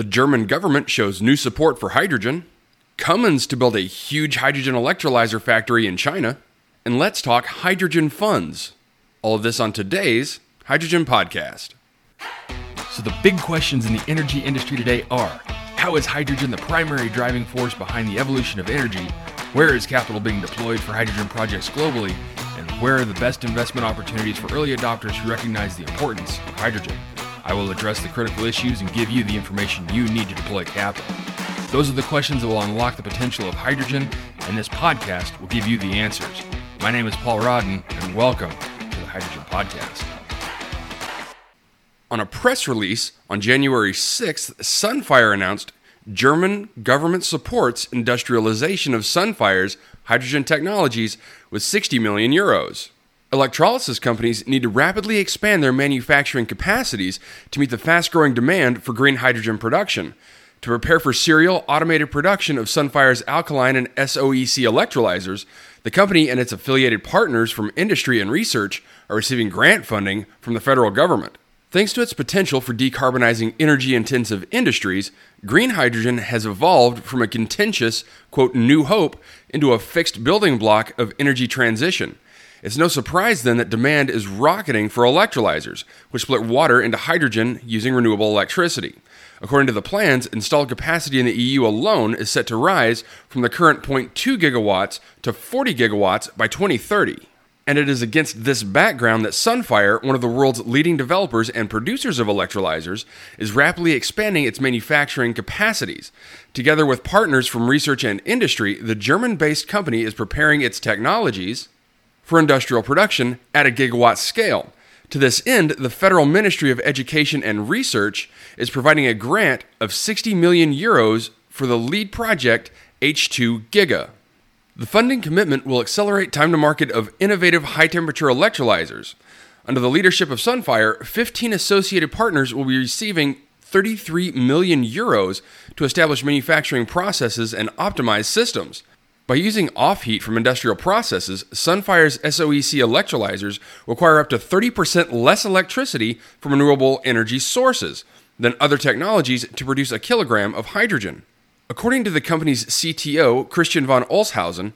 The German government shows new support for hydrogen. Cummins to build a huge hydrogen electrolyzer factory in China. And let's talk hydrogen funds. All of this on today's Hydrogen Podcast. So, the big questions in the energy industry today are how is hydrogen the primary driving force behind the evolution of energy? Where is capital being deployed for hydrogen projects globally? And where are the best investment opportunities for early adopters who recognize the importance of hydrogen? I will address the critical issues and give you the information you need to deploy capital. Those are the questions that will unlock the potential of hydrogen, and this podcast will give you the answers. My name is Paul Rodden, and welcome to the Hydrogen Podcast. On a press release on January 6th, Sunfire announced German government supports industrialization of Sunfire's hydrogen technologies with 60 million euros. Electrolysis companies need to rapidly expand their manufacturing capacities to meet the fast growing demand for green hydrogen production. To prepare for serial automated production of Sunfire's alkaline and SOEC electrolyzers, the company and its affiliated partners from industry and research are receiving grant funding from the federal government. Thanks to its potential for decarbonizing energy intensive industries, green hydrogen has evolved from a contentious, quote, new hope into a fixed building block of energy transition. It's no surprise then that demand is rocketing for electrolyzers, which split water into hydrogen using renewable electricity. According to the plans, installed capacity in the EU alone is set to rise from the current 0.2 gigawatts to 40 gigawatts by 2030. And it is against this background that Sunfire, one of the world's leading developers and producers of electrolyzers, is rapidly expanding its manufacturing capacities. Together with partners from research and industry, the German based company is preparing its technologies for industrial production at a gigawatt scale. To this end, the Federal Ministry of Education and Research is providing a grant of 60 million euros for the lead project H2 Giga. The funding commitment will accelerate time to market of innovative high temperature electrolyzers. Under the leadership of Sunfire, 15 associated partners will be receiving 33 million euros to establish manufacturing processes and optimize systems. By using off heat from industrial processes, Sunfire's SOEC electrolyzers require up to 30% less electricity from renewable energy sources than other technologies to produce a kilogram of hydrogen. According to the company's CTO, Christian von Olshausen,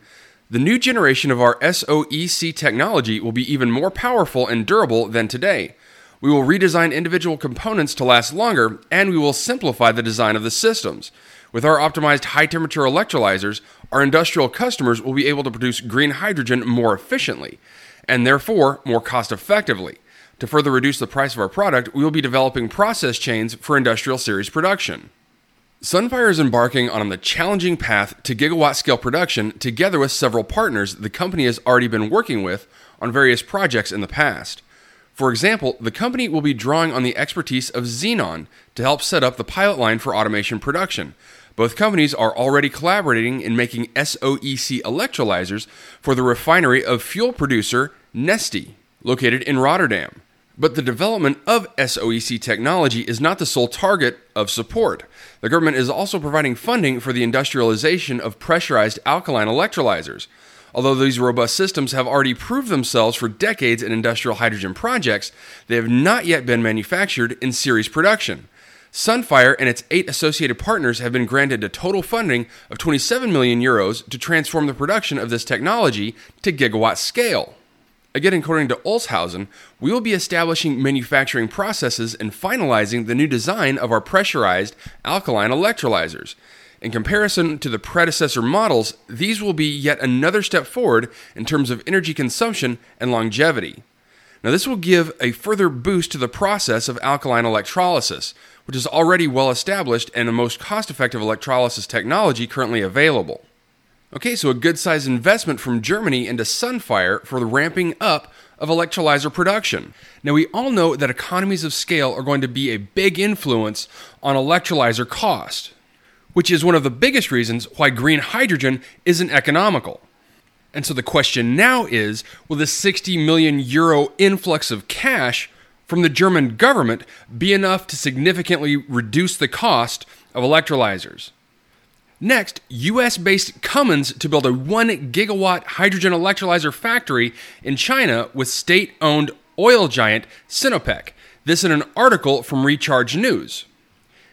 the new generation of our SOEC technology will be even more powerful and durable than today. We will redesign individual components to last longer, and we will simplify the design of the systems. With our optimized high temperature electrolyzers, our industrial customers will be able to produce green hydrogen more efficiently and therefore more cost effectively. To further reduce the price of our product, we will be developing process chains for industrial series production. Sunfire is embarking on the challenging path to gigawatt scale production together with several partners the company has already been working with on various projects in the past. For example, the company will be drawing on the expertise of Xenon to help set up the pilot line for automation production, both companies are already collaborating in making SOEC electrolyzers for the refinery of fuel producer Neste, located in Rotterdam. But the development of SOEC technology is not the sole target of support. The government is also providing funding for the industrialization of pressurized alkaline electrolyzers. Although these robust systems have already proved themselves for decades in industrial hydrogen projects, they have not yet been manufactured in series production. Sunfire and its eight associated partners have been granted a total funding of 27 million euros to transform the production of this technology to gigawatt scale. Again, according to Olshausen, we will be establishing manufacturing processes and finalizing the new design of our pressurized alkaline electrolyzers. In comparison to the predecessor models, these will be yet another step forward in terms of energy consumption and longevity. Now, this will give a further boost to the process of alkaline electrolysis, which is already well established and the most cost effective electrolysis technology currently available. Okay, so a good sized investment from Germany into Sunfire for the ramping up of electrolyzer production. Now, we all know that economies of scale are going to be a big influence on electrolyzer cost, which is one of the biggest reasons why green hydrogen isn't economical. And so the question now is will the 60 million euro influx of cash from the German government be enough to significantly reduce the cost of electrolyzers. Next, US based Cummins to build a 1 gigawatt hydrogen electrolyzer factory in China with state owned oil giant Sinopec. This in an article from Recharge News.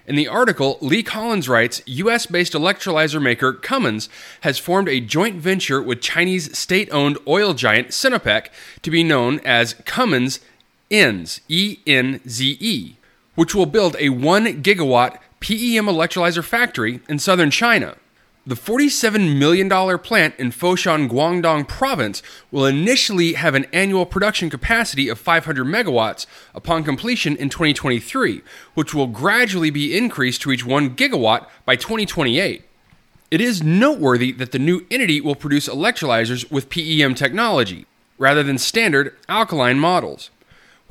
In the article, Leigh Collins writes US based electrolyzer maker Cummins has formed a joint venture with Chinese state owned oil giant Sinopec to be known as Cummins ENZE, E N Z E, which will build a 1 gigawatt PEM electrolyzer factory in southern China. The $47 million plant in Foshan, Guangdong province will initially have an annual production capacity of 500 megawatts upon completion in 2023, which will gradually be increased to reach 1 gigawatt by 2028. It is noteworthy that the new entity will produce electrolyzers with PEM technology, rather than standard alkaline models.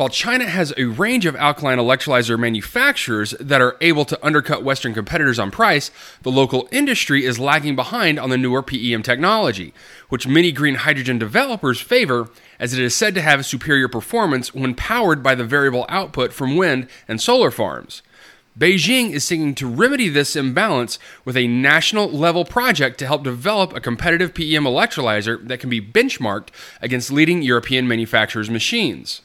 While China has a range of alkaline electrolyzer manufacturers that are able to undercut Western competitors on price, the local industry is lagging behind on the newer PEM technology, which many green hydrogen developers favor as it is said to have superior performance when powered by the variable output from wind and solar farms. Beijing is seeking to remedy this imbalance with a national level project to help develop a competitive PEM electrolyzer that can be benchmarked against leading European manufacturers' machines.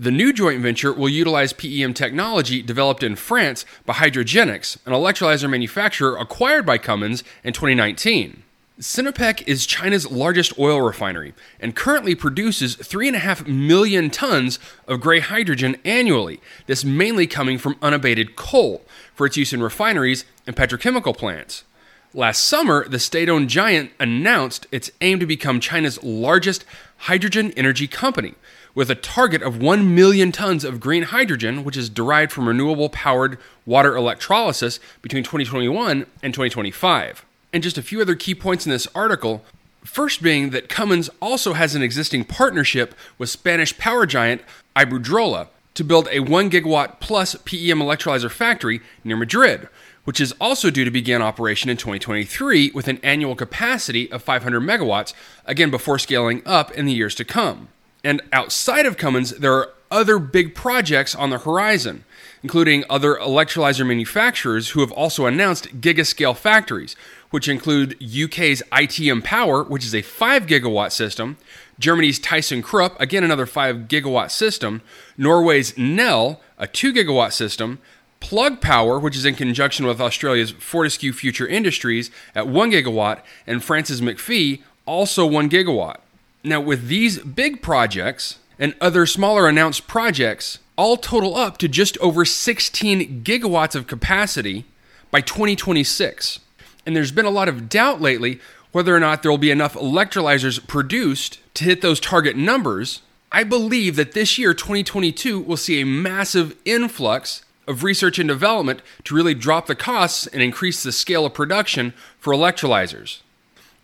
The new joint venture will utilize PEM technology developed in France by Hydrogenics, an electrolyzer manufacturer acquired by Cummins in 2019. Sinopec is China's largest oil refinery and currently produces 3.5 million tons of gray hydrogen annually, this mainly coming from unabated coal for its use in refineries and petrochemical plants. Last summer, the state owned giant announced its aim to become China's largest hydrogen energy company, with a target of 1 million tons of green hydrogen, which is derived from renewable powered water electrolysis, between 2021 and 2025. And just a few other key points in this article. First, being that Cummins also has an existing partnership with Spanish power giant Iberdrola to build a 1 gigawatt plus PEM electrolyzer factory near Madrid, which is also due to begin operation in 2023 with an annual capacity of 500 megawatts, again before scaling up in the years to come. And outside of Cummins, there are other big projects on the horizon, including other electrolyzer manufacturers who have also announced gigascale factories, which include UK's ITM Power, which is a 5 gigawatt system, Germany's Tyson ThyssenKrupp, again another 5 gigawatt system, Norway's Nel, a 2 gigawatt system, Plug Power, which is in conjunction with Australia's Fortescue Future Industries at 1 gigawatt, and France's McPhy, also 1 gigawatt. Now, with these big projects and other smaller announced projects, all total up to just over 16 gigawatts of capacity by 2026. And there's been a lot of doubt lately whether or not there will be enough electrolyzers produced to hit those target numbers. I believe that this year, 2022, will see a massive influx of research and development to really drop the costs and increase the scale of production for electrolyzers.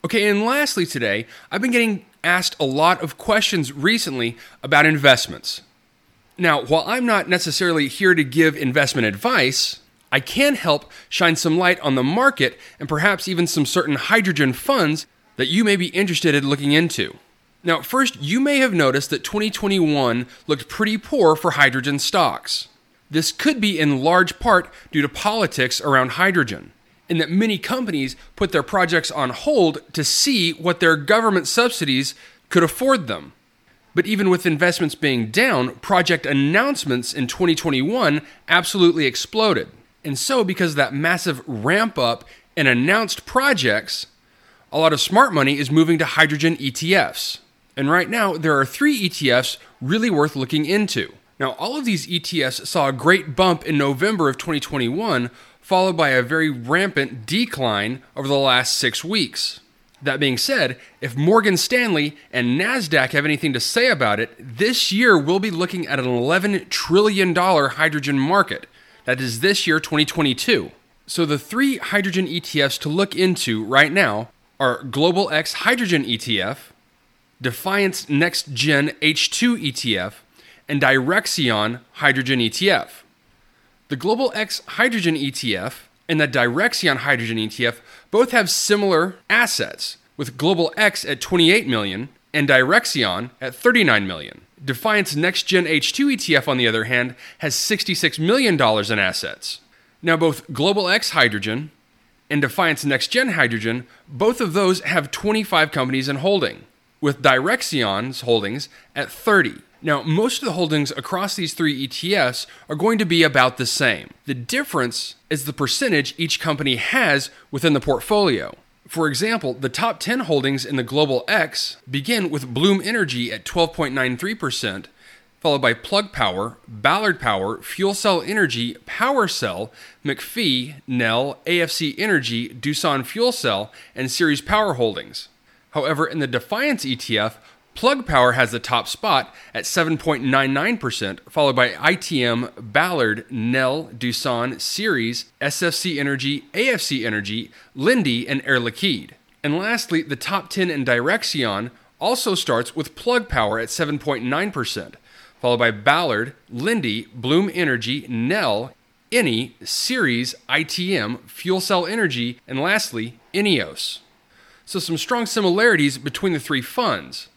Okay, and lastly today, I've been getting asked a lot of questions recently about investments. Now, while I'm not necessarily here to give investment advice, I can help shine some light on the market and perhaps even some certain hydrogen funds that you may be interested in looking into. Now, first, you may have noticed that 2021 looked pretty poor for hydrogen stocks. This could be in large part due to politics around hydrogen and that many companies put their projects on hold to see what their government subsidies could afford them. But even with investments being down, project announcements in 2021 absolutely exploded. And so, because of that massive ramp up in announced projects, a lot of smart money is moving to hydrogen ETFs. And right now, there are three ETFs really worth looking into. Now, all of these ETFs saw a great bump in November of 2021, followed by a very rampant decline over the last six weeks. That being said, if Morgan Stanley and NASDAQ have anything to say about it, this year we'll be looking at an $11 trillion hydrogen market. That is this year, 2022. So the three hydrogen ETFs to look into right now are Global X Hydrogen ETF, Defiance Next Gen H2 ETF, and Direxion Hydrogen ETF. The Global X Hydrogen ETF and the Direxion Hydrogen ETF both have similar assets, with Global X at 28 million and Direxion at 39 million. Defiance Next Gen H2 ETF, on the other hand, has $66 million in assets. Now, both Global X Hydrogen and Defiance Next Gen Hydrogen, both of those have 25 companies in holding, with Direxion's holdings at 30. Now, most of the holdings across these three ETFs are going to be about the same. The difference is the percentage each company has within the portfolio. For example, the top 10 holdings in the Global X begin with Bloom Energy at 12.93%, followed by Plug Power, Ballard Power, Fuel Cell Energy, PowerCell, McPhy, Nel, AFC Energy, Doosan Fuel Cell, and Ceres Power Holdings. However, in the Defiance ETF, Plug Power has the top spot at 7.99%, followed by ITM, Ballard, Nel, Doosan, Ceres, SFC Energy, AFC Energy, Linde, and Air Liquide. And lastly, the top 10 in Direxion also starts with Plug Power at 7.9%, followed by Ballard, Linde, Bloom Energy, Nel, Eni, Ceres, ITM, Fuel Cell Energy, and lastly, Ineos. So, some strong similarities between the three funds.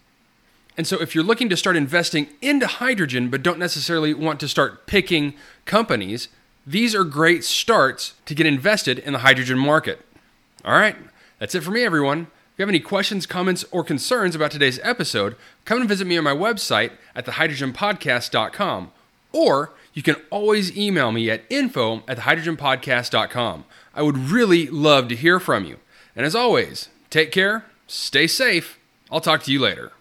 And so, if you're looking to start investing into hydrogen but don't necessarily want to start picking companies, these are great starts to get invested in the hydrogen market. All right, that's it for me, everyone. If you have any questions, comments, or concerns about today's episode, come and visit me on my website at thehydrogenpodcast.com. Or you can always email me at info at thehydrogenpodcast.com. I would really love to hear from you. And as always, take care, stay safe. I'll talk to you later.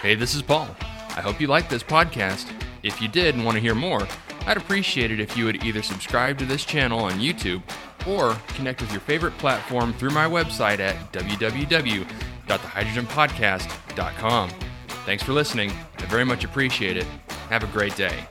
Hey, this is Paul. I hope you liked this podcast. If you did and want to hear more, I'd appreciate it if you would either subscribe to this channel on YouTube or connect with your favorite platform through my website at www.thehydrogenpodcast.com. Thanks for listening. I very much appreciate it. Have a great day.